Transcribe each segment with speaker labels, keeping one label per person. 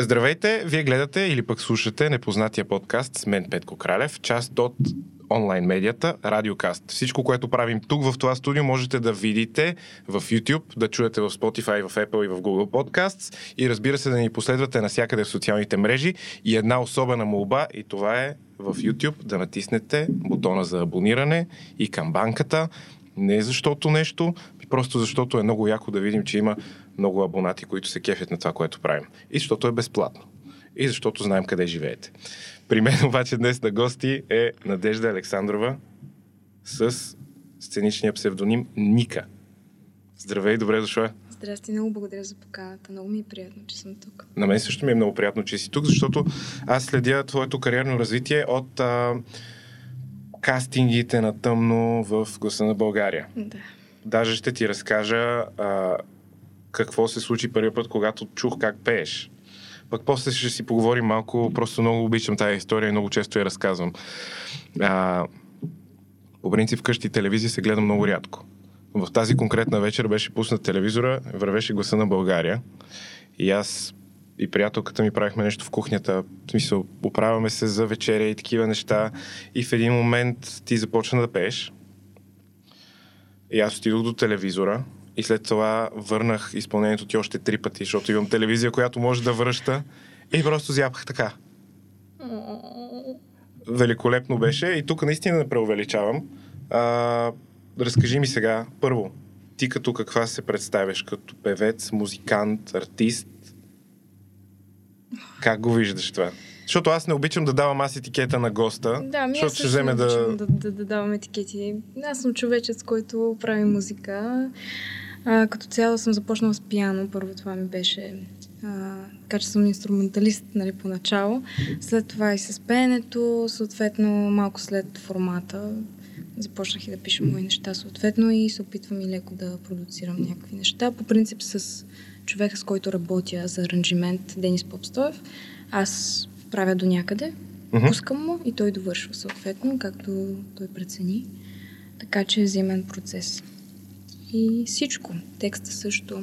Speaker 1: Здравейте, вие гледате или пък слушате непознатия подкаст с мен Петко Кралев, част от онлайн медията Радиокаст. Всичко, което правим тук в това студио, можете да видите в YouTube, да чуете в Spotify, в Apple и в Google Podcasts и разбира се да ни последвате навсякъде в социалните мрежи и една особена молба и това е в YouTube да натиснете бутона за абониране и камбанката. Не защото нещо, просто защото е много яко да видим, че има много абонати, които се кефят на това, което правим. И защото е безплатно. И защото знаем къде живеете. При мен обаче днес на гости е Надежда Александрова с сценичния псевдоним Ника. Здравей, добре дошла.
Speaker 2: Здрасти, много благодаря за поканата. Много ми е приятно, че съм тук.
Speaker 1: На мен също ми е много приятно, че си тук, защото аз следя твоето кариерно развитие от а, кастингите на тъмно в Гласа на България.
Speaker 2: Да.
Speaker 1: Даже ще ти разкажа а, какво се случи първият път, когато чух как пееш. Пък после ще си поговорим малко, просто много обичам тази история и много често я разказвам. А, по принцип вкъщи телевизия се гледа много рядко. В тази конкретна вечер беше пуснат телевизора, вървеше гласа на България и аз и приятелката ми правихме нещо в кухнята, в смисъл, оправяме се за вечеря и такива неща и в един момент ти започна да пееш. И аз отидох до телевизора и след това върнах изпълнението ти още три пъти, защото имам телевизия, която може да връща и просто зяпах така. Великолепно беше и тук наистина не преувеличавам. А, разкажи ми сега, първо, ти като каква се представяш? Като певец, музикант, артист? Как го виждаш това? Защото аз не обичам да давам аз етикета на госта.
Speaker 2: Да, ми
Speaker 1: защото ще вземе да...
Speaker 2: да... Да, да, давам етикети. Аз съм човечец, който прави музика. А, като цяло съм започнала с пиано. Първо това ми беше а, така че съм инструменталист нали, поначало. След това и с пеенето, съответно малко след формата започнах и да пиша мои неща съответно и се опитвам и леко да продуцирам някакви неща. По принцип с човека, с който работя за аранжимент, Денис Попстоев, аз правя до някъде, пускам му и той довършва съответно, както той прецени. Така че е взаимен процес. И всичко. Текста също.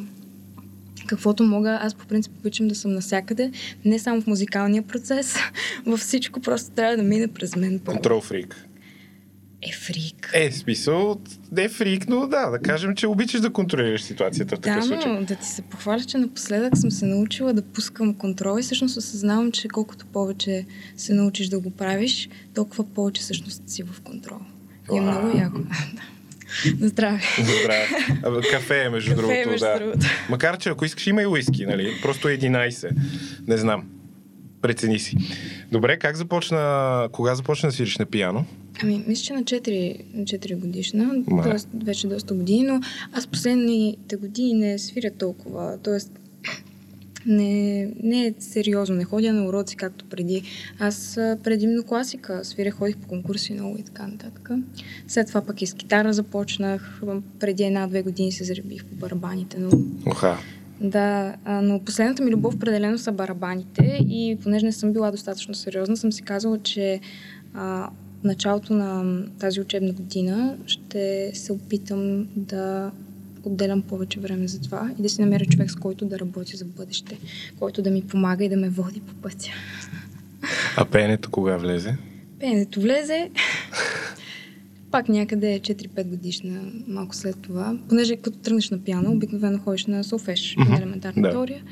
Speaker 2: Каквото мога, аз по принцип обичам да съм навсякъде, не само в музикалния процес, във всичко просто трябва да мине през мен.
Speaker 1: Контрол фрик.
Speaker 2: Е, фрик.
Speaker 1: Е, смисъл, не е фрик, но да, да кажем, че обичаш да контролираш ситуацията в такъв
Speaker 2: Да,
Speaker 1: случай.
Speaker 2: но да ти се похваля, че напоследък съм се научила да пускам контрол и всъщност осъзнавам, че колкото повече се научиш да го правиш, толкова повече всъщност си в контрол. И е много яко. Да. Здраве.
Speaker 1: Здраве. Абе, Кафе е, между
Speaker 2: Кафе е,
Speaker 1: другото,
Speaker 2: между
Speaker 1: да.
Speaker 2: другото.
Speaker 1: Макар, че ако искаш, има и уиски, нали? Просто 11. Не знам. Прецени си. Добре, как започна, кога започна да свириш на пияно?
Speaker 2: Ами, мисля, че на 4, на 4 годишна, т.е. вече доста години, но аз последните години не свиря толкова, т.е. не, не е сериозно, не ходя на уроци както преди. Аз предимно класика свиря, ходих по конкурси много и така нататък. След това пък и с китара започнах, преди една-две години се заребих по барабаните, но
Speaker 1: Оха.
Speaker 2: да, но последната ми любов определено са барабаните и понеже не съм била достатъчно сериозна, съм си казала, че а, в началото на тази учебна година ще се опитам да отделям повече време за това и да си намеря човек, с който да работя за бъдеще, който да ми помага и да ме води по пътя.
Speaker 1: А пеенето кога влезе?
Speaker 2: Пеенето влезе пак някъде 4-5 годишна, малко след това. Понеже като тръгнеш на пиано, обикновено ходиш на солфеж, на елементарна
Speaker 1: Да.
Speaker 2: теория.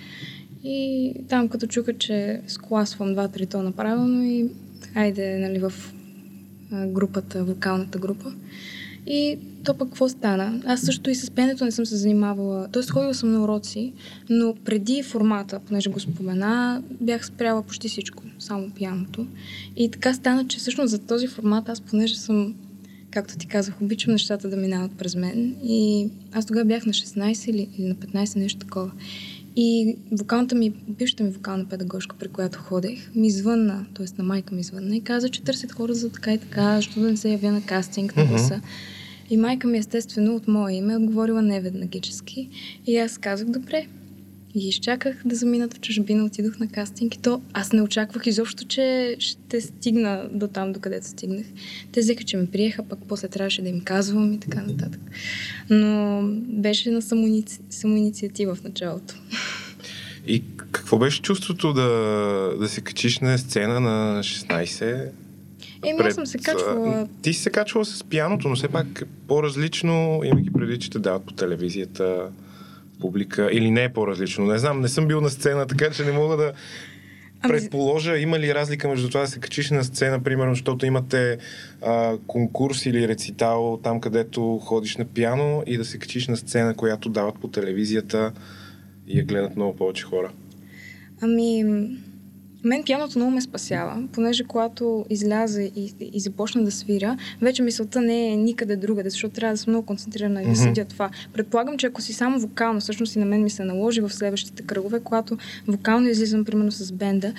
Speaker 2: И там като чука, че скласвам два-три тона правилно и хайде нали, в групата, вокалната група. И то пък какво стана? Аз също и с пенето не съм се занимавала. Тоест ходила съм на уроци, но преди формата, понеже го спомена, бях спряла почти всичко, само пианото. И така стана, че всъщност за този формат аз, понеже съм, както ти казах, обичам нещата да минават през мен. И аз тогава бях на 16 или, или на 15, нещо такова. И вокалната ми, бившата ми вокална педагожка, при която ходех, ми звънна, т.е. на майка ми звънна и каза, че търсят хора за така и така, защото да не се явя на кастинг на гласа. И майка ми естествено от мое име е отговорила неведнагически. И аз казах, добре. И изчаках да заминат в чужбина, отидох на кастинг и то аз не очаквах изобщо, че ще стигна до там, докъдето стигнах. Те взеха, че ме приеха, пък после трябваше да им казвам и така нататък. Но беше на самоиници... самоинициатива в началото.
Speaker 1: И какво беше чувството да, да се качиш на сцена на 16?
Speaker 2: Еми, пред... аз съм се качвала...
Speaker 1: Ти си се качвала с пияното, но все пак е по-различно, имайки преди, че те дават по телевизията публика, или не е по-различно. Не знам, не съм бил на сцена, така че не мога да ами... предположа, има ли разлика между това да се качиш на сцена, примерно, защото имате а, конкурс или рецитал там, където ходиш на пиано и да се качиш на сцена, която дават по телевизията и я гледат много повече хора?
Speaker 2: Ами, мен пианото много ме спасява, понеже когато изляза и, и започна да свиря, вече мисълта не е никъде другаде, защото трябва да съм много концентрирана и да mm-hmm. седя това. Предполагам, че ако си само вокално, всъщност и на мен ми се наложи в следващите кръгове, когато вокално излизам, примерно с бенда,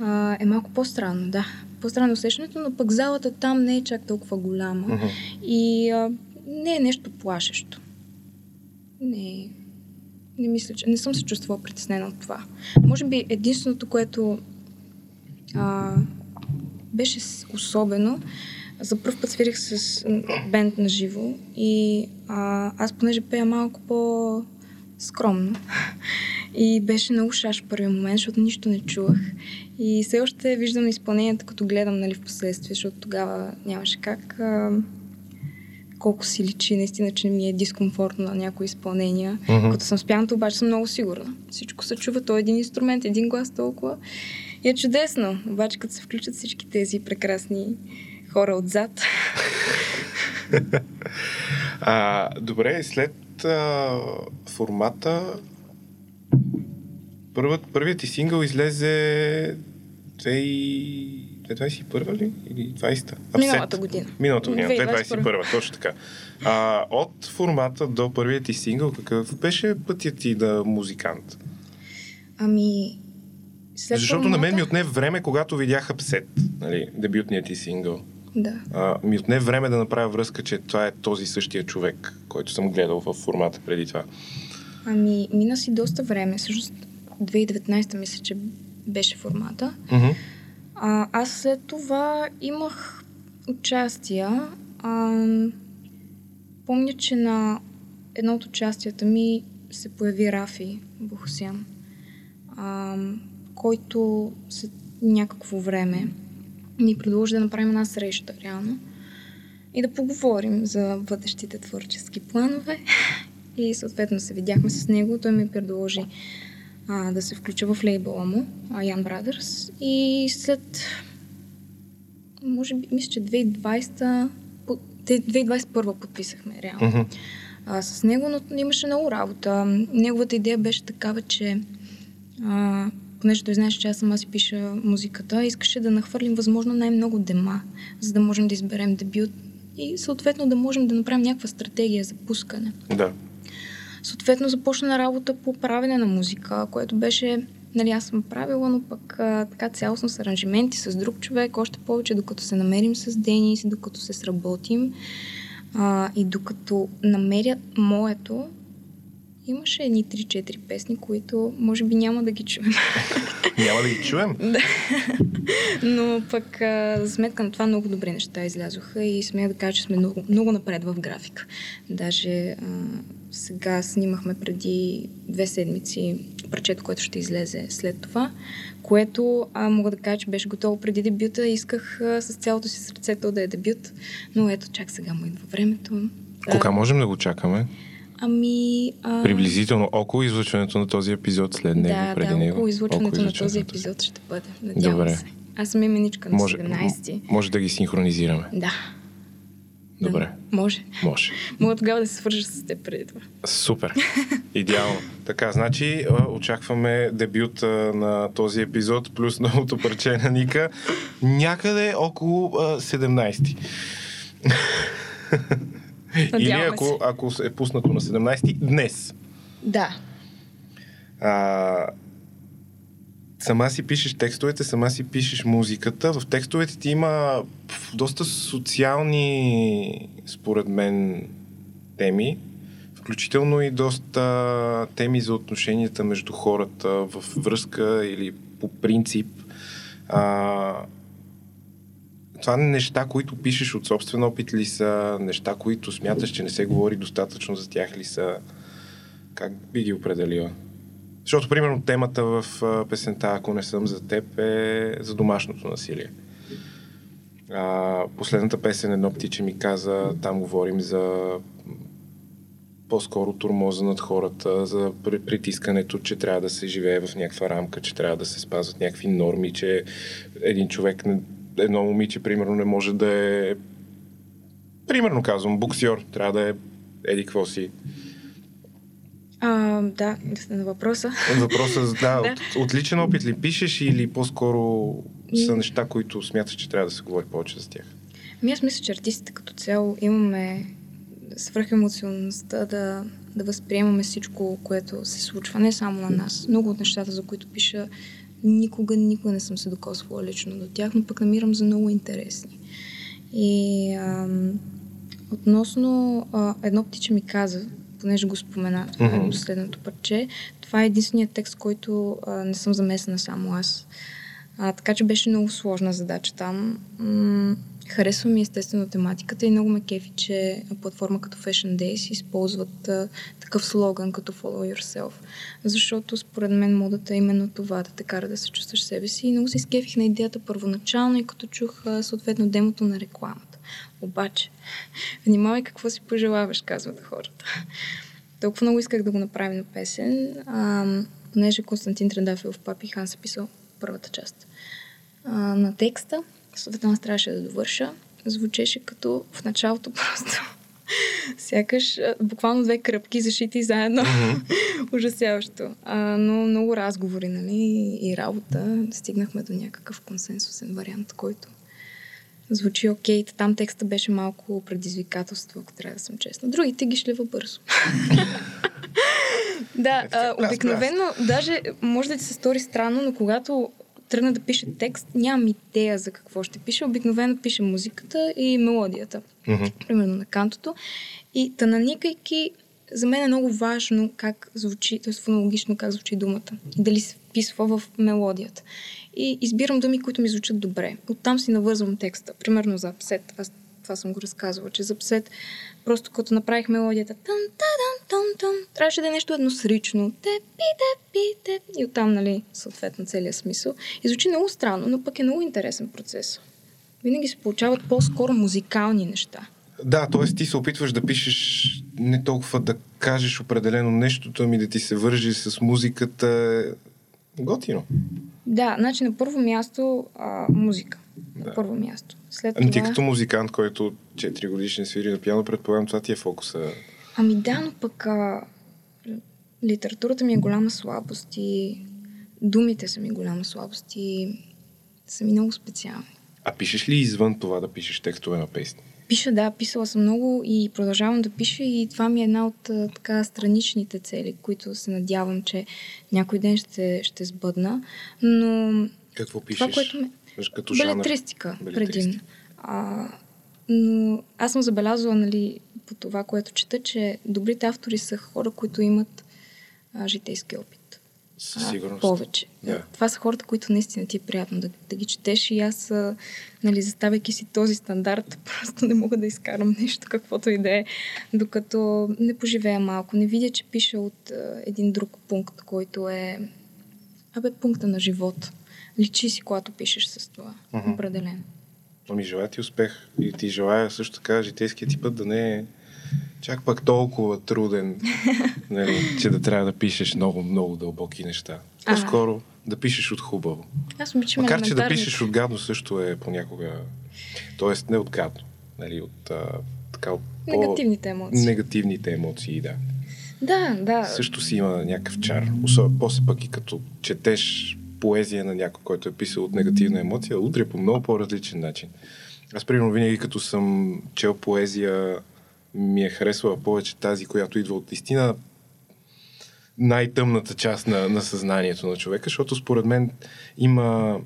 Speaker 2: а, е малко по-странно, да. По-странно усещането, но пък залата там не е чак толкова голяма mm-hmm. и а, не е нещо плашещо. Не е не мисля, че не съм се чувствала притеснена от това. Може би единственото, което а, беше особено. За първ път свирих с бенд на живо и а, аз понеже пея малко по-скромно и беше много шаш първия момент, защото нищо не чувах. И все още виждам изпълнението, като гледам нали, в последствие, защото тогава нямаше как. А, колко си личи, наистина, че ми е дискомфортно на някои изпълнения. Mm-hmm. Като съм спяната, обаче съм много сигурна. Всичко се чува, то е един инструмент, един глас толкова. И е чудесно. Обаче като се включат всички тези прекрасни хора отзад.
Speaker 1: а, добре, след а, формата първият, първият ти сингъл излезе 2021 ли? Или 20-та?
Speaker 2: Миналата година.
Speaker 1: Миналата година, 2021, точно така. А, от формата до първият ти сингъл, какъв беше пътят ти да музикант?
Speaker 2: Ами,
Speaker 1: след Защото на мен ми отне време, когато видях Апсет, нали, дебютният ти сингъл.
Speaker 2: Да.
Speaker 1: А, ми отне време да направя връзка, че това е този същия човек, който съм гледал в формата преди това.
Speaker 2: Ами, мина си доста време. Всъщност, 2019 мисля, че беше формата.
Speaker 1: Mm-hmm.
Speaker 2: А, аз след това имах участия. А, помня, че на едно от участията ми се появи Рафи Бухосян, който след някакво време ни предложи да направим една среща, реално, и да поговорим за бъдещите творчески планове. И съответно се видяхме с него. Той ми предложи а, да се включа в лейбъла му, Ян Brothers. И след, може би, мисля, че 2020 2021 подписахме реално. А, с него, но имаше много работа. Неговата идея беше такава, че а, понеже той знаеше, че аз сама си пиша музиката, искаше да нахвърлим възможно най-много дема, за да можем да изберем дебют и съответно да можем да направим някаква стратегия за пускане.
Speaker 1: Да.
Speaker 2: Съответно започна работа по правене на музика, което беше нали, аз съм правила, но пък а, така цялостно с аранжименти с друг човек, още повече докато се намерим с Денис, докато се сработим а, и докато намеря моето, имаше едни 3-4 песни, които може би няма да ги чуем.
Speaker 1: няма да ги чуем?
Speaker 2: да. Но пък а, за сметка на това много добри неща излязоха и смея да кажа, че сме много, много напред в графика. Даже а, сега снимахме преди две седмици парчето, което ще излезе след това, което а, мога да кажа, че беше готово преди дебюта. Исках а, с цялото си сърце то да е дебют, но ето чак сега му идва времето.
Speaker 1: Кога можем да го чакаме?
Speaker 2: Ами... А...
Speaker 1: Приблизително около излъчването на този епизод след него,
Speaker 2: да,
Speaker 1: преди
Speaker 2: да,
Speaker 1: него.
Speaker 2: около излъчването на този епизод ще бъде. Надявам Добре. се. Аз съм именичка на може, 17.
Speaker 1: Може да ги синхронизираме.
Speaker 2: Да.
Speaker 1: Добре.
Speaker 2: Да, може.
Speaker 1: Може.
Speaker 2: Мога тогава да се свържа с теб преди това.
Speaker 1: Супер. Идеално. така, значи очакваме дебют на този епизод плюс новото парче на Ника някъде около 17. Или ако, ако е пуснато на 17 днес.
Speaker 2: Да.
Speaker 1: А, сама си пишеш текстовете, сама си пишеш музиката. В текстовете ти има доста социални, според мен, теми, включително и доста теми за отношенията между хората в връзка или по принцип. А, това неща, които пишеш от собствен опит ли са, неща, които смяташ, че не се говори достатъчно за тях ли са? Как би ги определила? Защото, примерно, темата в песента Ако не съм за теб е за домашното насилие. А, последната песен Едно птиче ми каза, там говорим за по-скоро турмоза над хората, за притискането, че трябва да се живее в някаква рамка, че трябва да се спазват някакви норми, че един човек, едно момиче, примерно, не може да е примерно казвам, буксиор, трябва да е еди какво си.
Speaker 2: А, да, на въпроса.
Speaker 1: Въпроса, да, да. От, от личен опит ли пишеш или по-скоро са неща, които смяташ, че трябва да се говори повече за тях?
Speaker 2: Ми аз мисля, че артистите като цяло имаме свръхемоционалността да, да възприемаме всичко, което се случва, не само на нас. Много от нещата, за които пиша, никога, никога не съм се докосвала лично до тях, но пък намирам за много интересни. И ам, относно а, едно птиче ми каза, понеже го спомена, mm-hmm. последното парче, това е единственият текст, който а, не съм замесена само аз. А, така че беше много сложна задача там. М- харесва ми естествено тематиката и много ме кефи, че платформа като Fashion Days използват а, такъв слоган като Follow Yourself. Защото според мен модата е именно това, да те кара да се чувстваш себе си. И много се изкефих на идеята първоначално и като чух а, съответно демото на рекламата. Обаче, внимавай какво си пожелаваш, казват хората. Толкова много исках да го направим на песен, а, понеже Константин Трандафилов, Папи Хан, са писал първата част а, на текста. Аз трябваше да довърша. Звучеше като в началото просто сякаш буквално две кръпки зашити заедно. Mm-hmm. Ужасяващо. А, но много разговори, нали, и работа. Стигнахме до някакъв консенсусен вариант, който звучи окей. Там текста беше малко предизвикателство, ако трябва да съм честна. Другите ги шлева бързо. да, а, обикновено, даже може да ти се стори странно, но когато тръгна да пише текст, нямам идея за какво ще пише. Обикновено пише музиката и мелодията. Mm-hmm. Примерно на кантото. И тананикайки, за мен е много важно как звучи, т.е. фонологично как звучи думата. И дали се вписва в мелодията и избирам думи, които ми звучат добре. Оттам си навързвам текста. Примерно за псет. Аз това съм го разказвала, че за псет просто като направих мелодията там, там, там, там, трябваше да е нещо едносрично. Те, пи, те, пи, те. И оттам, нали, съответно целият смисъл. И звучи много странно, но пък е много интересен процес. Винаги се получават по-скоро музикални неща.
Speaker 1: Да, т.е. ти се опитваш да пишеш не толкова да кажеш определено нещото, ами да ти се вържи с музиката. Готино.
Speaker 2: Да, значи на първо място а, музика. Да. На първо място.
Speaker 1: След ами това... ти като музикант, който 4 годишни свири на пиано, предполагам, това ти е фокуса.
Speaker 2: Ами да, но пък а, литературата ми е голяма слабост и думите са ми голяма слабост и са ми много специални.
Speaker 1: А пишеш ли извън това да пишеш текстове на песни?
Speaker 2: Пиша, да, писала съм много и продължавам да пиша и това ми е една от така страничните цели, които се надявам, че някой ден ще, ще сбъдна. Но
Speaker 1: Какво пишеш?
Speaker 2: Това, което ме...
Speaker 1: Като
Speaker 2: Белетристика, предимно. А, но аз съм забелязала, нали, по това, което чета, че добрите автори са хора, които имат а, житейски опит.
Speaker 1: Със сигурност.
Speaker 2: повече. Yeah. Това са хората, които наистина ти е приятно да, да ги четеш и аз, нали, заставяйки си този стандарт, просто не мога да изкарам нещо, каквото и да е, докато не поживея малко, не видя, че пиша от а, един друг пункт, който е абе, пункта на живот. Личи си, когато пишеш с това. Uh-huh. Определено.
Speaker 1: Ами желая ти успех и ти желая също така житейският ти път да не е чак пък толкова труден, нали, че да трябва да пишеш много, много дълбоки неща. По-скоро да пишеш от хубаво.
Speaker 2: Аз обичам
Speaker 1: Макар, че да пишеш от гадно също е понякога... Тоест не от гадно, нали, от а, така от
Speaker 2: Негативните емоции.
Speaker 1: Негативните емоции, да.
Speaker 2: Да, да.
Speaker 1: Също си има някакъв чар. Особено после пък и като четеш поезия на някой, който е писал от негативна емоция, удря по много по-различен начин. Аз, примерно, винаги като съм чел поезия ми е харесвала повече тази, която идва от истина най-тъмната част на, на съзнанието на човека, защото според мен има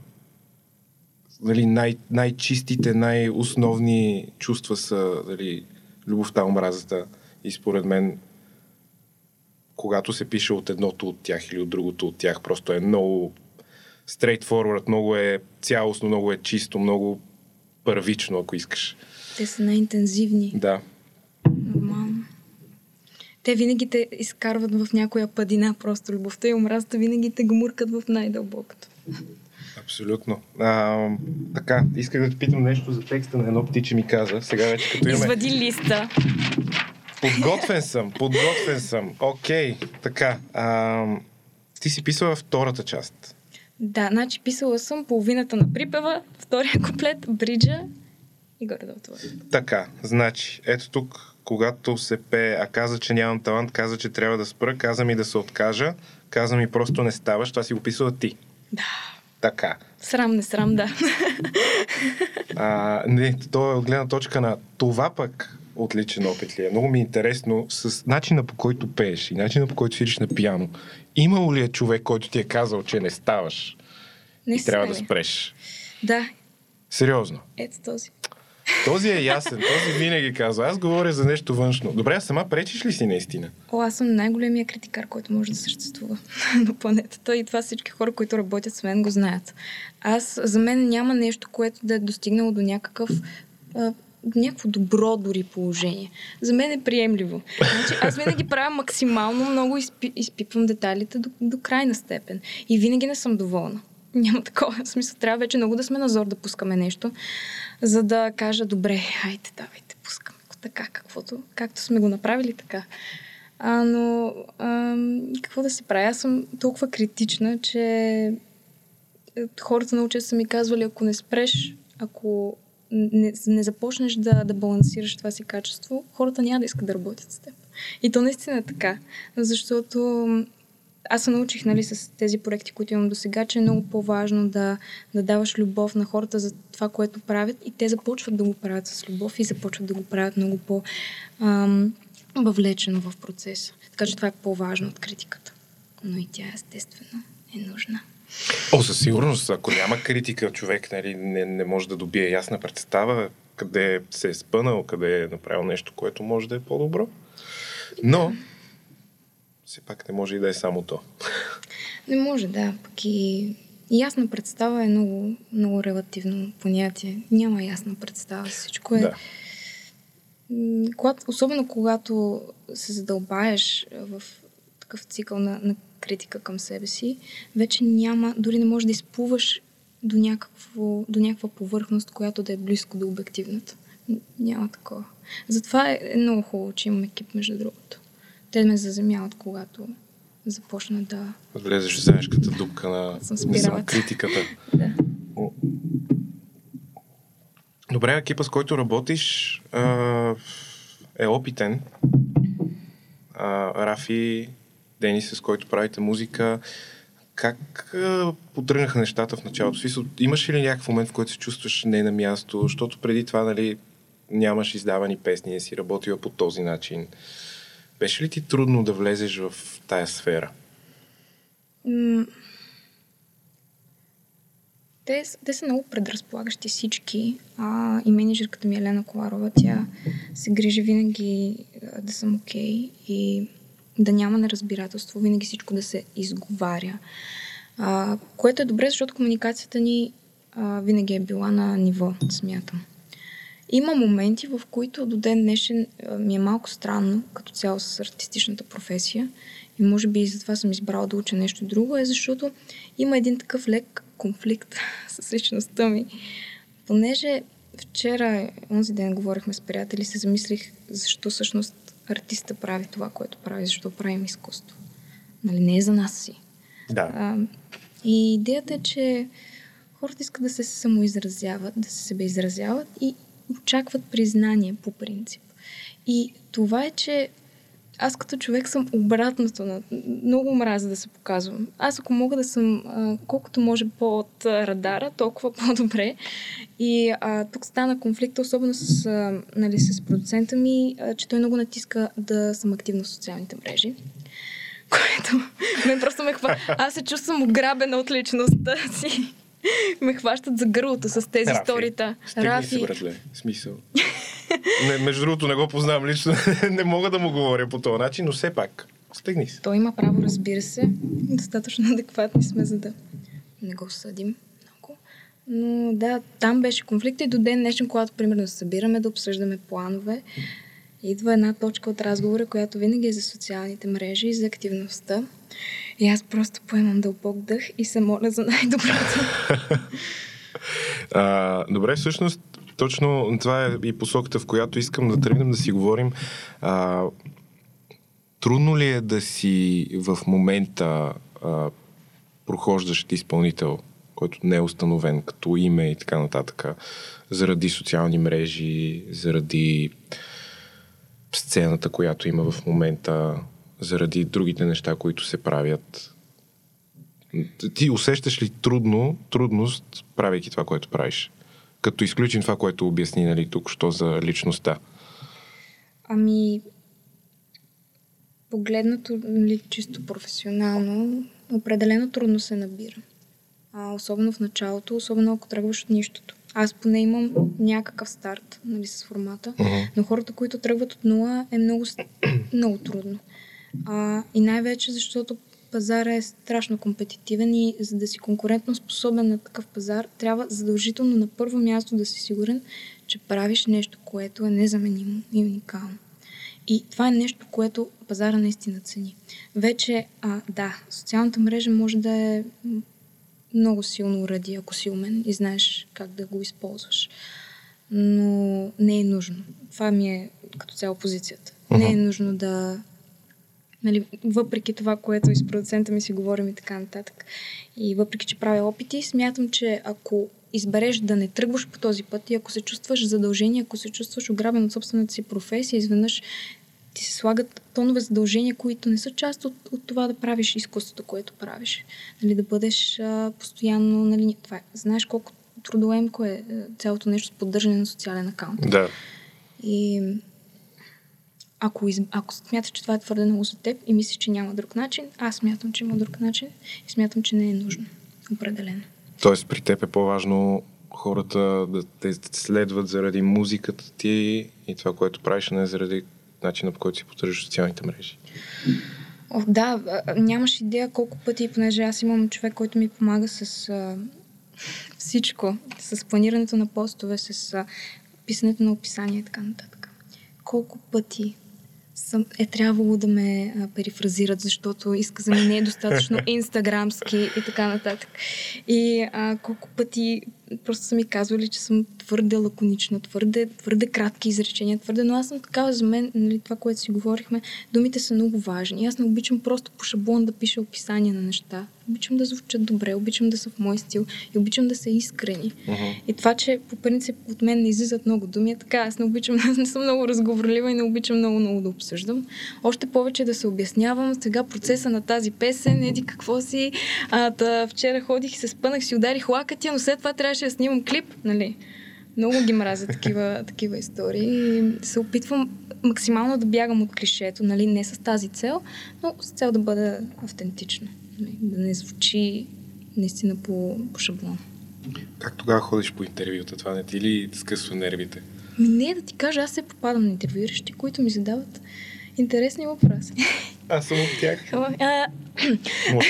Speaker 1: нали, най- най-чистите, най-основни чувства са нали, любовта, омразата и според мен когато се пише от едното от тях или от другото от тях, просто е много straightforward, много е цялостно, много е чисто, много първично, ако искаш.
Speaker 2: Те са най-интензивни.
Speaker 1: Да.
Speaker 2: те винаги те изкарват в някоя падина, просто любовта и омразата винаги те гмуркат в най-дълбокото.
Speaker 1: Абсолютно. А, така, исках да те питам нещо за текста на едно птиче ми каза. Сега вече като имаме...
Speaker 2: Извади листа.
Speaker 1: Подготвен съм, подготвен съм. Окей, okay, така. А, ти си писала втората част.
Speaker 2: Да, значи писала съм половината на припева, втория куплет, бриджа и горе да това.
Speaker 1: Така, значи, ето тук, когато се пее, а каза, че нямам талант, каза, че трябва да спра, каза ми да се откажа, каза ми просто не ставаш, това си го писала ти.
Speaker 2: Да.
Speaker 1: Така.
Speaker 2: Срам, не срам, да.
Speaker 1: а, не, то е от гледна точка на това пък отличен опит ли е. Много ми е интересно с начина по който пееш и начина по който свириш на пиано. Имало ли е човек, който ти е казал, че не ставаш не и трябва да спреш?
Speaker 2: Да.
Speaker 1: Сериозно?
Speaker 2: Ето този.
Speaker 1: Този е ясен, този винаги казва. Аз говоря за нещо външно. Добре, а сама пречиш ли си наистина?
Speaker 2: О, аз съм най-големия критикар, който може да съществува на планетата и това всички хора, които работят с мен, го знаят. Аз, за мен няма нещо, което да е достигнало до някакъв някакво добро дори положение. За мен е приемливо. Значи, аз винаги правя максимално много, изпи, изпипвам детайлите до, до крайна степен. И винаги не съм доволна. Няма такова. Смисъл, трябва вече много да сме назор да пускаме нещо, за да кажа, добре, хайде, давайте, пускаме така, каквото, както сме го направили така. А, но а, какво да се прави? Аз съм толкова критична, че е, хората научат са ми казвали, ако не спреш, ако не, не започнеш да, да балансираш това си качество, хората няма да искат да работят с теб. И то наистина е така, защото аз се научих нали, с тези проекти, които имам до сега, че е много по-важно да, да даваш любов на хората за това, което правят и те започват да го правят с любов и започват да го правят много по-въвлечено в процеса. Така че това е по-важно от критиката. Но и тя естествено е нужна.
Speaker 1: О, със сигурност, ако няма критика, човек нали, не, не може да добие ясна представа къде се е спънал, къде е направил нещо, което може да е по-добро. Но, все пак не може и да е само то.
Speaker 2: Не може, да. Пък и ясна представа е много, много релативно понятие. Няма ясна представа. Всичко е... Да. Когато, особено когато се задълбаеш в такъв цикъл на, на критика към себе си, вече няма, дори не можеш да изплуваш до, някакво, до някаква повърхност, която да е близко до обективната. Няма такова. Затова е, е много хубаво, че имам екип, между другото. Те ме заземяват, когато започна да...
Speaker 1: Влезеш в заешката дупка на, на критиката.
Speaker 2: да.
Speaker 1: Добре, екипа, с който работиш, е опитен. Рафи Денис, с който правите музика. Как потръгнаха нещата в началото? Смисъл, имаш ли някакъв момент, в който се чувстваш не на място? Защото преди това, нали, нямаш издавани песни, не си работила по този начин. Беше ли ти трудно да влезеш в тая сфера?
Speaker 2: те, те са много предразполагащи всички. А, и менеджерката ми Елена Коларова, тя се грижи винаги да съм окей. Okay. И да няма неразбирателство, винаги всичко да се изговаря. А, което е добре, защото комуникацията ни а, винаги е била на ниво, смятам. Има моменти, в които до ден днешен ми е малко странно, като цяло с артистичната професия. И може би и затова съм избрала да уча нещо друго, е защото има един такъв лек конфликт с личността ми. Понеже вчера, онзи ден говорихме с приятели, се замислих защо всъщност артиста прави това, което прави, защото правим изкуство. Нали, не е за нас си.
Speaker 1: Да. А,
Speaker 2: и идеята е, че хората искат да се самоизразяват, да се себе изразяват и очакват признание по принцип. И това е, че аз като човек съм обратното на... Много мразя да се показвам. Аз ако мога да съм а, колкото може по-от радара, толкова по-добре. И а, тук стана конфликт, особено с, а, нали, с продуцента ми, а, че той много натиска да съм активна в социалните мрежи. Което ме просто ме хваща. Аз се чувствам ограбена от личността си. ме хващат за гърлото с тези Рафи. сторита.
Speaker 1: Стигни Рафи. се, братле. Смисъл. Не, между другото, не го познавам лично. не мога да му говоря по този начин, но все пак. Стегни се.
Speaker 2: Той има право, разбира се. Достатъчно адекватни сме, за да не го съдим много. Но да, там беше конфликт и до ден днешен, когато примерно се събираме да обсъждаме планове идва една точка от разговора, която винаги е за социалните мрежи и за активността. И аз просто поемам дълбок дъх и се моля за най-доброто.
Speaker 1: а, добре, всъщност, точно това е и посоката, в която искам да тръгнем да си говорим. А, трудно ли е да си в момента а, прохождащ изпълнител, който не е установен като име и така нататък, заради социални мрежи, заради сцената, която има в момента, заради другите неща, които се правят. Ти усещаш ли трудно, трудност, правейки това, което правиш? Като изключим това, което обясни нали, тук, що за личността.
Speaker 2: Ами, погледнато нали, чисто професионално, определено трудно се набира. А, особено в началото, особено ако тръгваш от нищото. Аз поне имам някакъв старт нали, с формата, uh-huh. но хората, които тръгват от нула, е много, много трудно. А, и най-вече защото пазара е страшно компетитивен и за да си конкурентно способен на такъв пазар, трябва задължително на първо място да си сигурен, че правиш нещо, което е незаменимо и уникално. И това е нещо, което пазара наистина цени. Вече, а, да, социалната мрежа може да е много силно уреди, ако си умен и знаеш как да го използваш. Но не е нужно. Това ми е като цяло позицията. Uh-huh. Не е нужно да Нали, въпреки това, което и с продуцента ми си говорим и така нататък. И въпреки, че правя опити, смятам, че ако избереш да не тръгваш по този път и ако се чувстваш задължение, ако се чувстваш ограбен от собствената си професия, изведнъж ти се слагат тонове задължения, които не са част от, от това да правиш изкуството, което правиш. Нали, да бъдеш а, постоянно на линия. Това е. Знаеш колко трудоемко е цялото нещо с поддържане на социален акаунт.
Speaker 1: Да.
Speaker 2: И ако, из... ако смяташ, че това е твърде много за теб и мислиш, че няма друг начин, аз смятам, че има друг начин и смятам, че не е нужно. Определено.
Speaker 1: Тоест при теб е по-важно хората да те следват заради музиката ти и това, което правиш, не заради начина по който си поддържаш социалните мрежи.
Speaker 2: О, да, нямаш идея колко пъти, понеже аз имам човек, който ми помага с а, всичко, с планирането на постове, с а, писането на описание и така нататък. Колко пъти съм, е трябвало да ме а, перифразират, защото изказа ми не е достатъчно инстаграмски и така нататък. И а, колко пъти просто са ми казвали, че съм твърде лаконична, твърде, твърде кратки изречения, твърде, но аз съм такава за мен, нали, това, което си говорихме, думите са много важни. Аз не обичам просто по шаблон да пиша описание на неща. Обичам да звучат добре, обичам да са в мой стил и обичам да са искрени. Uh-huh. И това, че по принцип от мен не излизат много думи, е така. Аз не обичам, аз не съм много разговорлива и не обичам много-много да обсъждам. Още повече да се обяснявам сега процеса на тази песен, еди какво си. А, да, вчера ходих и се спънах, си ударих лакътя, но след това трябваше да снимам клип, нали? Много ги мразя такива, такива истории и се опитвам максимално да бягам от клишето, нали? Не с тази цел, но с цел да бъда автентична. Нали? Да не звучи наистина по, по шаблон.
Speaker 1: Как тогава ходиш по интервюта? Това не ти ли скъсва нервите?
Speaker 2: Ми не, да ти кажа, аз се попадам на интервюиращи, които ми задават интересни въпроси.
Speaker 1: Аз съм от тях.
Speaker 2: А...
Speaker 1: Може,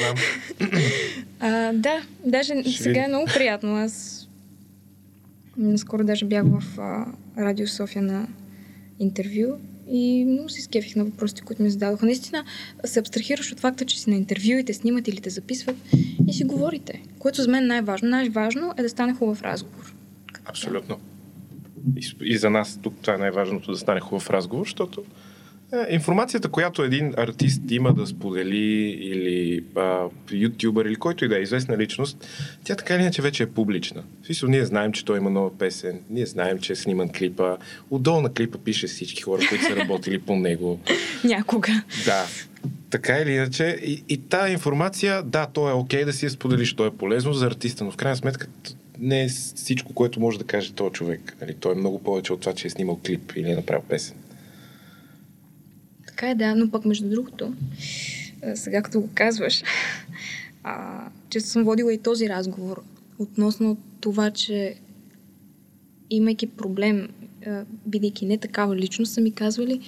Speaker 1: знам.
Speaker 2: А, да, даже Ще сега е много приятно. Аз наскоро даже бях в а, Радио София на интервю и много се скефих на въпросите, които ми зададоха. Наистина се абстрахираш от факта, че си на интервю и те снимат или те записват и си говорите. Което за мен най-важно. Най-важно е да стане хубав разговор.
Speaker 1: Абсолютно. И, и за нас тук това е най-важното да стане хубав разговор, защото информацията, която един артист има да сподели или а, ютубър или който и да е известна личност, тя така или иначе вече е публична. В смисъл, ние знаем, че той има нова песен, ние знаем, че е сниман клипа, отдолу на клипа пише всички хора, които са работили по него.
Speaker 2: Някога.
Speaker 1: Да. Така или иначе, и, и тази информация, да, то е окей okay да си я споделиш, то е полезно за артиста, но в крайна сметка не е всичко, което може да каже този човек. Нали? Той е много повече от това, че е снимал клип или е направил песен.
Speaker 2: Така е, да, но пък между другото, сега като го казваш, а, често съм водила и този разговор относно това, че имайки проблем, бидейки не такава личност, са ми казвали,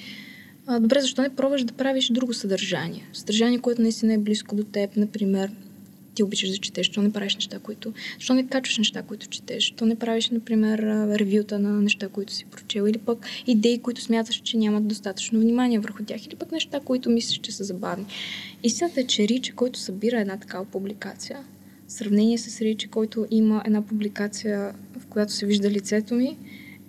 Speaker 2: добре, защо не пробваш да правиш друго съдържание? Съдържание, което наистина е близко до теб, например, ти обичаш да четеш, що не правиш неща, които... Що не качваш неща, които четеш, що не правиш, например, ревюта на неща, които си прочел, или пък идеи, които смяташ, че нямат достатъчно внимание върху тях, или пък неща, които мислиш, че са забавни. Истината е, че Ричи, който събира една такава публикация, в сравнение с Ричи, който има една публикация, в която се вижда лицето ми,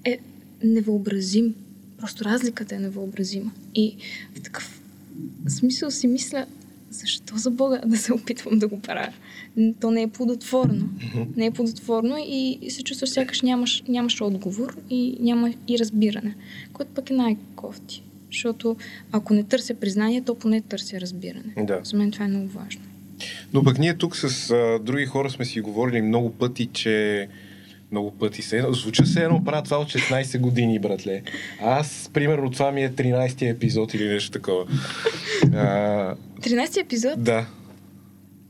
Speaker 2: е невъобразим. Просто разликата е невъобразима. И в такъв смисъл си мисля, защо за Бога да се опитвам да го правя? То не е плодотворно. Mm-hmm. Не е плодотворно и, и се чувстваш сякаш нямаш, нямаш отговор и няма и разбиране, което пък е най-кофти. Защото ако не търся признание, то поне търся разбиране.
Speaker 1: Да.
Speaker 2: За мен това е много важно.
Speaker 1: Но пък ние тук с а, други хора сме си говорили много пъти, че много пъти се. Звуча се едно правя това от 16 години, братле. Аз, примерно, това ми е 13-ти епизод или нещо такова.
Speaker 2: А, 13-ти епизод?
Speaker 1: Да.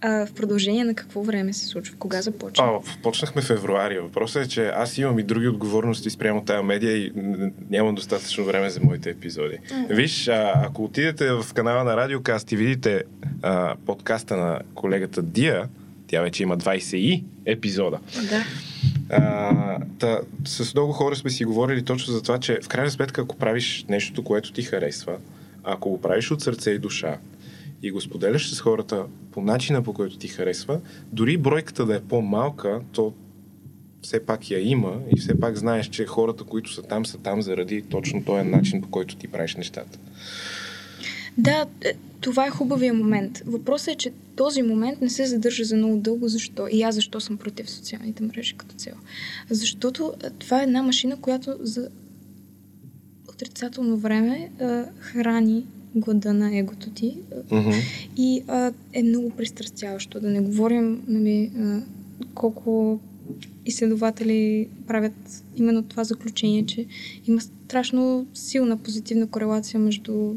Speaker 2: А в продължение на какво време се случва? Кога започна?
Speaker 1: А, почнахме в февруари. Въпросът е, че аз имам и други отговорности спрямо тази медия и нямам достатъчно време за моите епизоди. Mm. Виж, а, ако отидете в канала на Радиокаст и видите а, подкаста на колегата Дия, тя вече има 20 и епизода.
Speaker 2: Да.
Speaker 1: А, та, с много хора сме си говорили точно за това, че в крайна сметка, ако правиш нещо, което ти харесва, ако го правиш от сърце и душа и го споделяш с хората по начина, по който ти харесва, дори бройката да е по-малка, то все пак я има и все пак знаеш, че хората, които са там, са там заради точно този начин, по който ти правиш нещата.
Speaker 2: Да, е, това е хубавия момент. Въпросът е, че този момент не се задържа за много дълго. Защо? И аз защо съм против социалните мрежи като цяло? Защото е, това е една машина, която за отрицателно време а, храни глада на егото ти
Speaker 1: mm-hmm.
Speaker 2: и а, е много пристрастяващо. Да не говорим нали, а, колко изследователи правят именно това заключение, че има страшно силна позитивна корелация между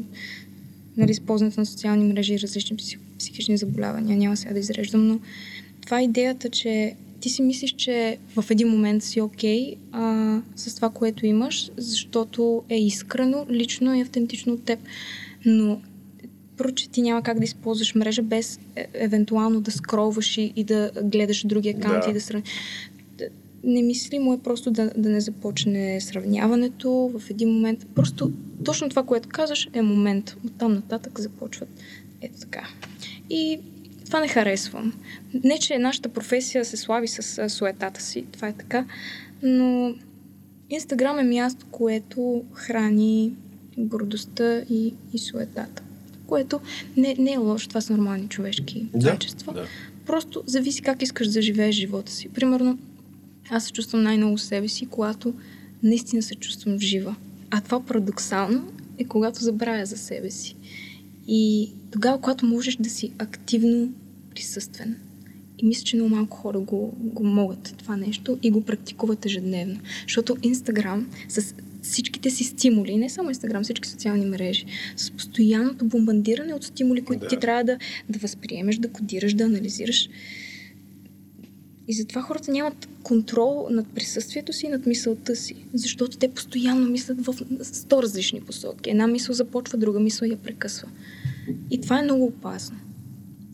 Speaker 2: нали, използването на социални мрежи и различни психични заболявания. Няма сега да изреждам, но това е идеята, че ти си мислиш, че в един момент си окей okay, с това, което имаш, защото е искрено, лично и автентично от теб. Но че ти няма как да използваш мрежа без е, евентуално да скролваш и, и да гледаш други акаунти да. и да сравниш. Немислимо е просто да, да не започне сравняването в един момент. Просто точно това, което казаш, е момент. От там нататък започват. Ето така. И това не харесвам. Не, че нашата професия се слави с суетата си, това е така, но Инстаграм е място, което храни гордостта и, и суетата. Което не, не е лошо, това са нормални човешки да, качества. Да. Просто зависи как искаш да живееш живота си. Примерно, аз се чувствам най-много себе си, когато наистина се чувствам жива. А това парадоксално е когато забравя за себе си. И тогава, когато можеш да си активно присъствен. И мисля, че много малко хора го, го могат това нещо и го практикуват ежедневно. Защото Инстаграм с всичките си стимули, не само Инстаграм, всички социални мрежи, с постоянното бомбандиране от стимули, които да. ти трябва да, да възприемеш, да кодираш, да анализираш. И затова хората нямат контрол над присъствието си и над мисълта си, защото те постоянно мислят в сто различни посоки. Една мисъл започва, друга мисъл я прекъсва. И това е много опасно.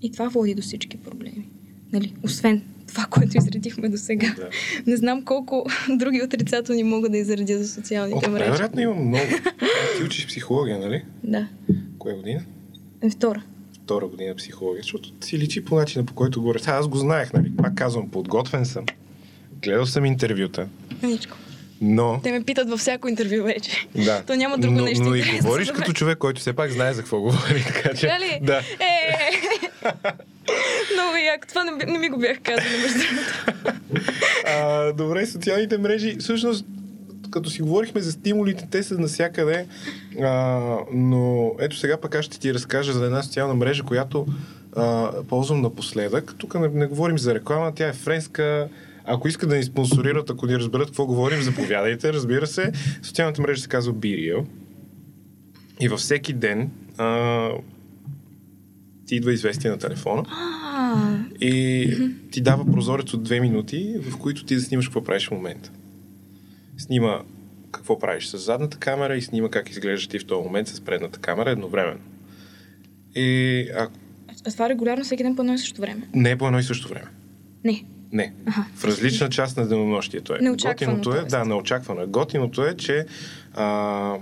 Speaker 2: И това води до всички проблеми. Нали? Освен това, което изредихме до сега. Да. Не знам колко други отрицателни мога да изредя за социалните мрежи.
Speaker 1: Вероятно имам много. Ти учиш психология, нали?
Speaker 2: Да.
Speaker 1: Коя година?
Speaker 2: Е, втора.
Speaker 1: Втора година психология, защото си личи по начина, по който говоря. Аз го знаех, нали? Пак казвам, подготвен съм. Гледал съм интервюта.
Speaker 2: Ничко.
Speaker 1: Но...
Speaker 2: Те ме питат във всяко интервю вече.
Speaker 1: Да.
Speaker 2: То няма друго
Speaker 1: но,
Speaker 2: нещо.
Speaker 1: Но и говориш като човек, който все пак знае за какво говори. Така че...
Speaker 2: Дали?
Speaker 1: Да.
Speaker 2: Е, много яко. Това не, не ми го бях казал, между
Speaker 1: другото. Добре, социалните мрежи. Всъщност, като си говорихме за стимулите, те са навсякъде. А, но ето сега пък аз ще ти разкажа за една социална мрежа, която а, ползвам напоследък. Тук не, не говорим за реклама, тя е френска. Ако искат да ни спонсорират, ако ни разберат какво говорим, заповядайте, разбира се. Социалната мрежа се казва Бирио. И във всеки ден а, ти идва известие на телефона и ти дава прозорец от две минути, в които ти да снимаш какво правиш в момента. Снима какво правиш с задната камера и снима как изглеждаш ти в този момент с предната камера едновременно. И ако
Speaker 2: А това регулярно всеки ден по едно и също време?
Speaker 1: Не е по едно и също време.
Speaker 2: Не.
Speaker 1: Не.
Speaker 2: Ага.
Speaker 1: В различна част на денонощието е.
Speaker 2: Неочаквано,
Speaker 1: Готиното е, да, неочаквано е. Готиното е, че а,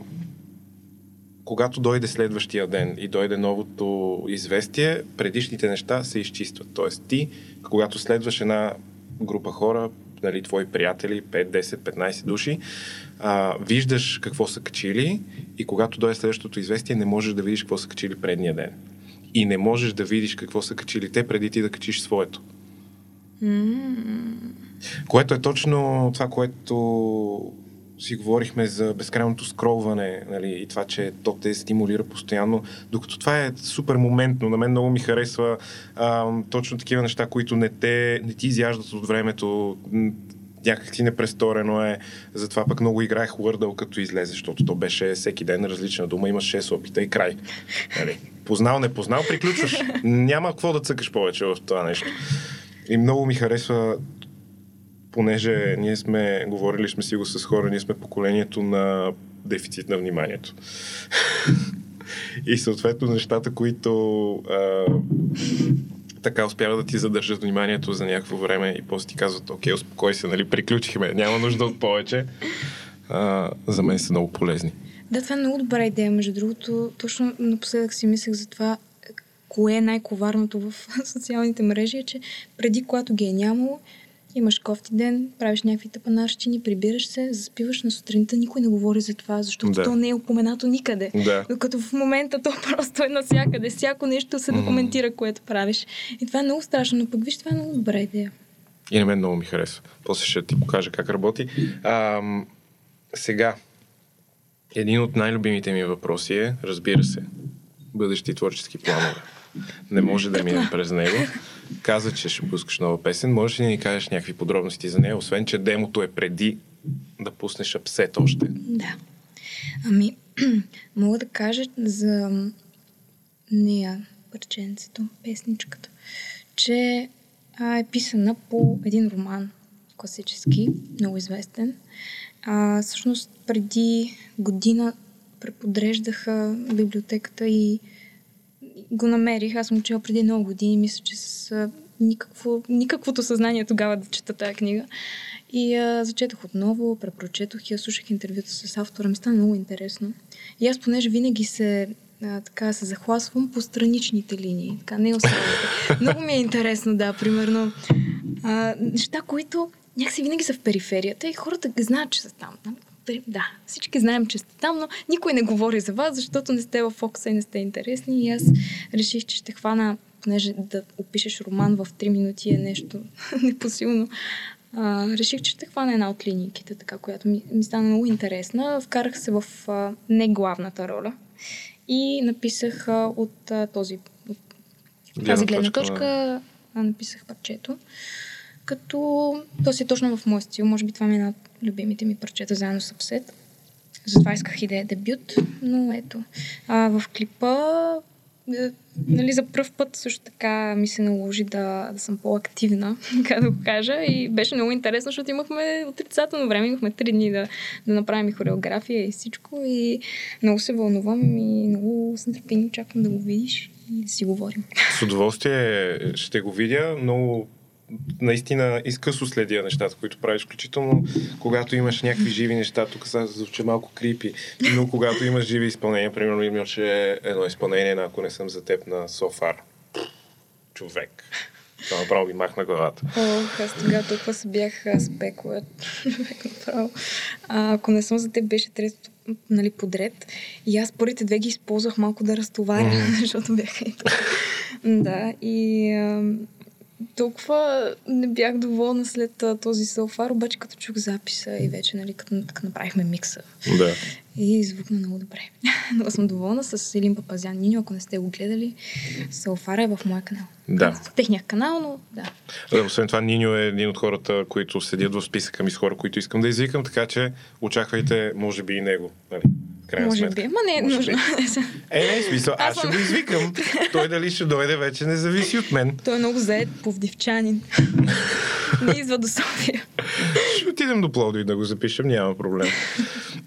Speaker 1: когато дойде следващия ден и дойде новото известие, предишните неща се изчистват. Тоест ти, когато следваш една група хора, нали, твои приятели, 5, 10, 15 души, а, виждаш какво са качили и когато дойде следващото известие, не можеш да видиш какво са качили предния ден. И не можеш да видиш какво са качили те преди ти да качиш своето. Което е точно това, което си говорихме за безкрайното скролване нали, и това, че то те стимулира постоянно, докато това е супер моментно. На мен много ми харесва а, точно такива неща, които не, те, не ти изяждат от времето, м, някак си непресторено е. Затова пък много играех Wordle като излезе, защото то беше всеки ден различна дума, имаш 6 опита и край. Нали. Познал, не познал, приключваш. Няма какво да цъкаш повече в това нещо. И много ми харесва понеже ние сме, говорили сме си го с хора, ние сме поколението на дефицит на вниманието. и съответно нещата, които а, така успяват да ти задържат вниманието за някакво време и после ти казват, окей, успокой се, нали, приключихме, няма нужда от повече, а, за мен са много полезни.
Speaker 2: Да, това е много добра идея. Между другото, точно напоследък си мислех за това, кое е най-коварното в социалните мрежи, е, че преди, когато ги е нямало, имаш кофти ден, правиш някакви тъпанарщини, прибираш се, заспиваш на сутринта, никой не говори за това, защото
Speaker 1: Да.
Speaker 2: то не е упоменато никъде.
Speaker 1: Да.
Speaker 2: Докато в момента то просто е навсякъде. Всяко нещо се документира, което правиш. И това е много страшно, но пък виж, това е много добра идея.
Speaker 1: И на мен много ми харесва. После ще ти покажа как работи. А, сега, един от най-любимите ми въпроси е, разбира се, бъдещи творчески планове. Не може да минем през него. Каза, че ще пускаш нова песен. Можеш ли да ни кажеш някакви подробности за нея, освен, че демото е преди да пуснеш апсет още?
Speaker 2: Да. Ами, мога да кажа за нея, парченцето, песничката, че а, е писана по един роман, класически, много известен. А, всъщност, преди година преподреждаха библиотеката и го намерих. Аз съм учила преди много години. Мисля, че с никакво, никаквото съзнание тогава да чета тази книга. И а, зачетох отново, препрочетох я, слушах интервюта с автора. Ми стана много интересно. И аз, понеже винаги се а, така се захласвам по страничните линии, така не основните. Много ми е интересно, да, примерно а, неща, които някакси винаги са в периферията и хората знаят, че са там. Да, всички знаем, че сте там, но никой не говори за вас, защото не сте в фокуса и не сте интересни. И аз реших, че ще хвана, понеже да опишеш роман в 3 минути е нещо непосилно. А, реших, че ще хвана една от линейките, така, която ми, ми стана много интересна. Вкарах се в а, не главната роля и написах а, от а, този от тази гледна точка а, написах парчето. Като то си е точно в моя стил. Може би това ми е една от любимите ми парчета заедно с Апсет. Затова исках и да е дебют, но ето. А, в клипа е, нали, за първ път също така ми се наложи да, да съм по-активна, така да го кажа. И беше много интересно, защото имахме отрицателно време, имахме три дни да, да направим и хореография и всичко. И много се вълнувам и много с нетърпение очаквам да го видиш и да си говорим.
Speaker 1: С удоволствие ще го видя. Много наистина изкъсо следя нещата, които правиш, включително когато имаш някакви живи неща, тук сега звучи малко крипи, но когато имаш живи изпълнения, примерно имаше едно изпълнение на Ако не съм за теб на Софар. Човек. Това направо ми махна главата.
Speaker 2: Ох, аз тогава толкова се бях спекла. човек направо. А, ако не съм за теб, беше трето нали, подред. И аз първите две ги използвах малко да разтоваря,
Speaker 1: Мгм.
Speaker 2: защото така. Да, и толкова не бях доволна след а, този селфар, обаче като чух записа и вече, нали, като, като направихме микса.
Speaker 1: Да.
Speaker 2: И звукна много добре. Много съм доволна с Елин Папазян Ниньо, ако не сте го гледали. Селфара е в моя канал.
Speaker 1: Да.
Speaker 2: В техния канал, но да.
Speaker 1: Е, Освен това, Ниньо е един от хората, които седят в списъка ми с хора, които искам да извикам, така че очаквайте, може би и него. Нали? Крайна
Speaker 2: Може
Speaker 1: сметка.
Speaker 2: би, ама не е
Speaker 1: Може
Speaker 2: нужно.
Speaker 1: Е, не, смисъл, аз
Speaker 2: Аз
Speaker 1: ще го извикам. Той дали ще дойде вече не зависи от мен.
Speaker 2: Той е много заед повдивчанин. не идва до София.
Speaker 1: Ще отидем до Пловдив да го запишем, няма проблем.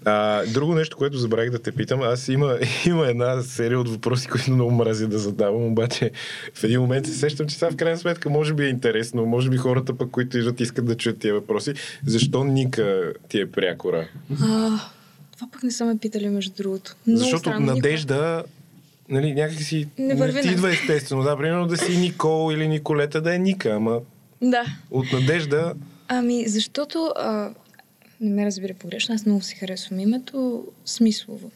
Speaker 1: А, друго нещо, което забравих да те питам, аз има, има една серия от въпроси, които много мразя да задавам, обаче в един момент се сещам, че сега в крайна сметка може би е интересно, може би хората пък, които идват, искат да чуят тия въпроси. Защо Ника ти е прякора?
Speaker 2: А, това пък не са ме питали, между другото. Много
Speaker 1: Защото
Speaker 2: странно,
Speaker 1: надежда, нали, някакси
Speaker 2: Не
Speaker 1: не, ти идва естествено. Да, примерно да си Никол или Николета да е Ника, ама.
Speaker 2: Да.
Speaker 1: от надежда
Speaker 2: Ами, защото а, не ме разбира погрешно, аз много си харесвам името смислово.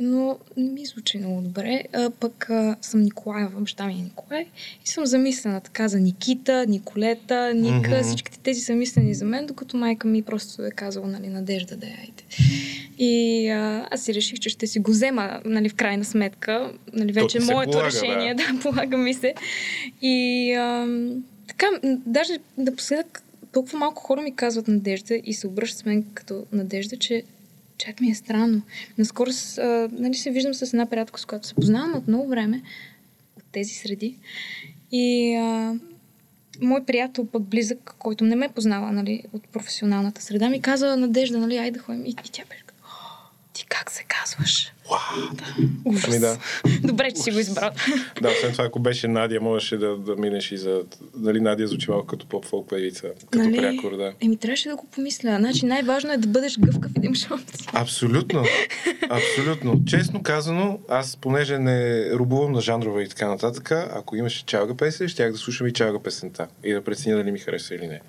Speaker 2: Но не ми звучи много добре. А, пък а, съм Николаева, баща ми е Николай. И съм замислена така за Никита, Николета, Ника.
Speaker 1: Мгм.
Speaker 2: Всичките тези са мислени за мен, докато майка ми просто е казала, нали, надежда да я айде. И а, аз си реших, че ще си го взема, нали, в крайна сметка. Нали, вече
Speaker 1: се
Speaker 2: моето
Speaker 1: полага,
Speaker 2: решение, да, полага ми се. И а, така, даже напоследък толкова малко хора ми казват надежда и се обръщат с мен като надежда, че чак ми е странно. Наскоро с, а, нали, се виждам с една приятелка, с която се познавам от много време, от тези среди. И а, мой приятел, пък близък, който не ме познава нали, от професионалната среда, ми каза Надежда, нали, айде да ходим. И, и тя беше «О, ти как се казваш?
Speaker 1: Вау!
Speaker 2: Ужас.
Speaker 1: Ами да.
Speaker 2: Добре, че си го избрал.
Speaker 1: Да, освен това, ако беше Надя, можеше да, да минеш и за... Нали, Надя звучи малко като поп-фолк певица, като
Speaker 2: Нали?
Speaker 1: прякор, да.
Speaker 2: Еми, трябваше да го помисля. Значи най-важно е да бъдеш гъвкав и да имаш опции.
Speaker 1: Абсолютно. Абсолютно. Честно казано, аз понеже не рубувам на жанрове и така нататък, ако имаше чалга песен, щях да слушам и чалга песента и да преценя дали ми хареса или не.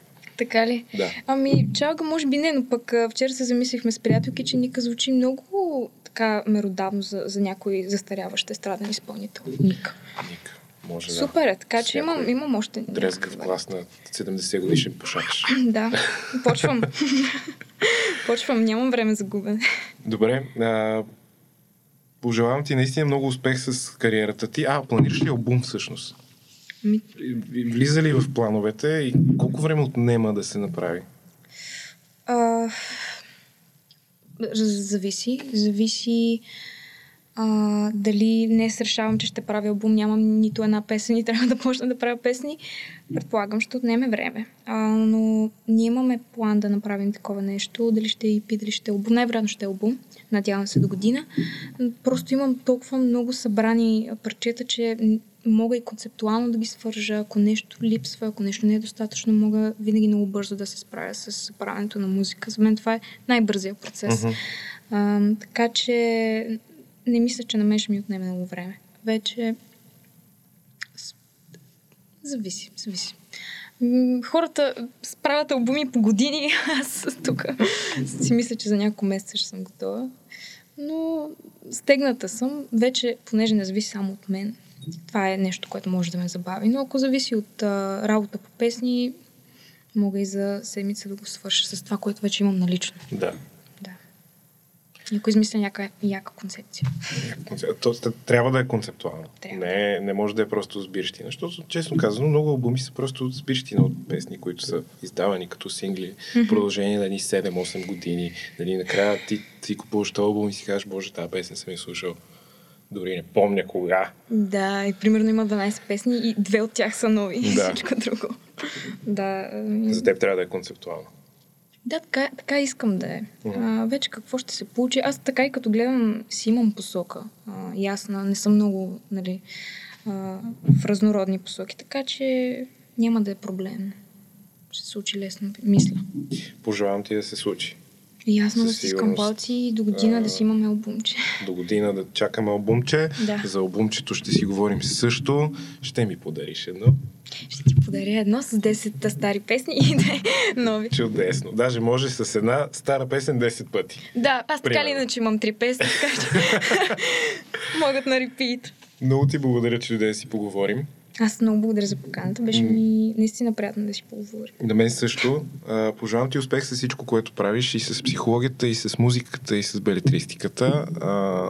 Speaker 2: Така ли?
Speaker 1: Да.
Speaker 2: Ами, чалга може би не, но пък вчера се замислихме с приятелки, че Ника звучи много така меродавно за, за някой застаряващ естраден изпълнител. Ника.
Speaker 1: Ник. Може да.
Speaker 2: Супер е, така че имам, имам още
Speaker 1: Дрезгав
Speaker 2: някакъв
Speaker 1: глас на 70 годишен пушач.
Speaker 2: Да, почвам. почвам, нямам време за губене.
Speaker 1: Добре. А, пожелавам ти наистина много успех с кариерата ти. А, планираш ли албум всъщност? Влиза ли в плановете и колко време отнема да се направи?
Speaker 2: а, зависи. Зависи а, дали днес решавам, че ще правя албум, нямам нито една песен и трябва да почна да правя песни. Предполагам, ще отнеме време. А, но ние имаме план да направим такова нещо. Дали ще EP, дали ще е албум. Най-вероятно ще е албум. Надявам се до година. Просто имам толкова много събрани парчета, че мога и концептуално да ги свържа. Ако нещо липсва, ако нещо не е достатъчно, мога винаги много бързо да се справя с правенето на музика. За мен това е най-бързия процес.
Speaker 1: Мгм.
Speaker 2: А, така че не мисля, че на мен ще ми отнеме много време. Вече зависи, зависи. Хората правят албуми по години, аз тук си мисля, че за няколко месеца ще съм готова. Но стегната съм, вече, понеже не зависи само от мен. Това е нещо, което може да ме забави. Но ако зависи от а, работа по песни, мога и за седмица да го свърша с това, което вече имам налично.
Speaker 1: Да.
Speaker 2: Да. Някой измисля някаква яка концепция.
Speaker 1: То, т- трябва да е концептуално.
Speaker 2: Трябва.
Speaker 1: Не, не може да е просто сбирщина. Защото, честно казано, много албуми са просто сбирщина от песни, които са издавани като сингли. В продължение на едни 7-8 години. Нали, накрая ти, ти купуваш този албум и си кажеш, боже, тази песен съм я слушал. Дори не помня кога.
Speaker 2: Да, и примерно има 12 песни и две от тях са нови. и
Speaker 1: Да.
Speaker 2: Всичко друго. Да, ами,
Speaker 1: За теб трябва да е концептуално.
Speaker 2: да така, така искам да е. А, вече какво ще се получи? Аз така и като гледам, си имам посока. А, ясна, не съм много нали, а, в разнородни посоки, така че няма да е проблем. Ще се случи лесно, мисля.
Speaker 1: Пожелавам ти да се случи.
Speaker 2: И ясно
Speaker 1: Със
Speaker 2: да си искам
Speaker 1: сигурност.
Speaker 2: палци и до година
Speaker 1: А,
Speaker 2: да си имаме албумче.
Speaker 1: До година да чакаме албумче.
Speaker 2: Да.
Speaker 1: За албумчето ще си говорим също. Ще ми подариш едно.
Speaker 2: Ще ти подаря едно с 10 стари песни и да е нови.
Speaker 1: Чудесно. Даже може с една стара песен 10 пъти.
Speaker 2: Да, аз така или
Speaker 1: Примерно.
Speaker 2: иначе имам три песни, така че могат на репит.
Speaker 1: Много ти благодаря, че да си поговорим.
Speaker 2: Аз много благодаря за поканата. Беше ми наистина приятно да си поговорим.
Speaker 1: На мен също. А, пожелавам ти успех с всичко, което правиш и с психологията, и с музиката, и с белетристиката. А,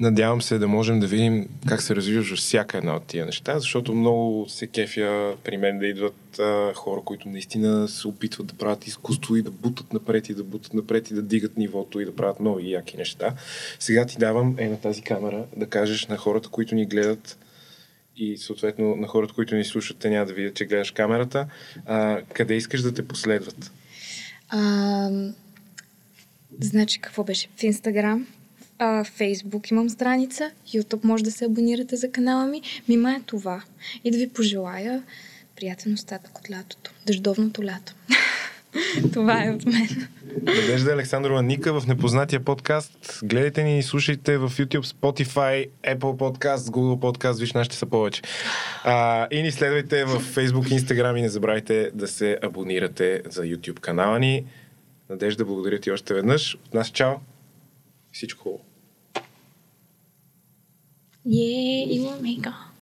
Speaker 1: надявам се да можем да видим как се развиваш във всяка една от тия неща, защото много се кефя при мен да идват а, хора, които наистина се опитват да правят изкуство и да бутат напред и да бутат напред и да дигат нивото и да правят нови яки неща. Сега ти давам е на тази камера да кажеш на хората, които ни гледат и съответно на хората, които ни слушат, те няма да видят, че гледаш камерата, а, къде искаш да те последват.
Speaker 2: А, Значи какво беше? В Инстаграм, Фейсбук имам страница, YouTube може да се абонирате за канала ми. Мима е това. И да ви пожелая приятен остатък от лятото. Дъждовното лято. Това е от мен.
Speaker 1: Надежда Александрова Ника в непознатия подкаст. Гледайте ни и слушайте в YouTube, Spotify, Apple Podcast, Google Podcast. Виж, нашите са повече. А, и ни следвайте в Facebook, Instagram и не забравяйте да се абонирате за YouTube канала ни. Надежда, благодаря ти още веднъж. От нас чао. Всичко хубаво.
Speaker 2: Yeah, you will make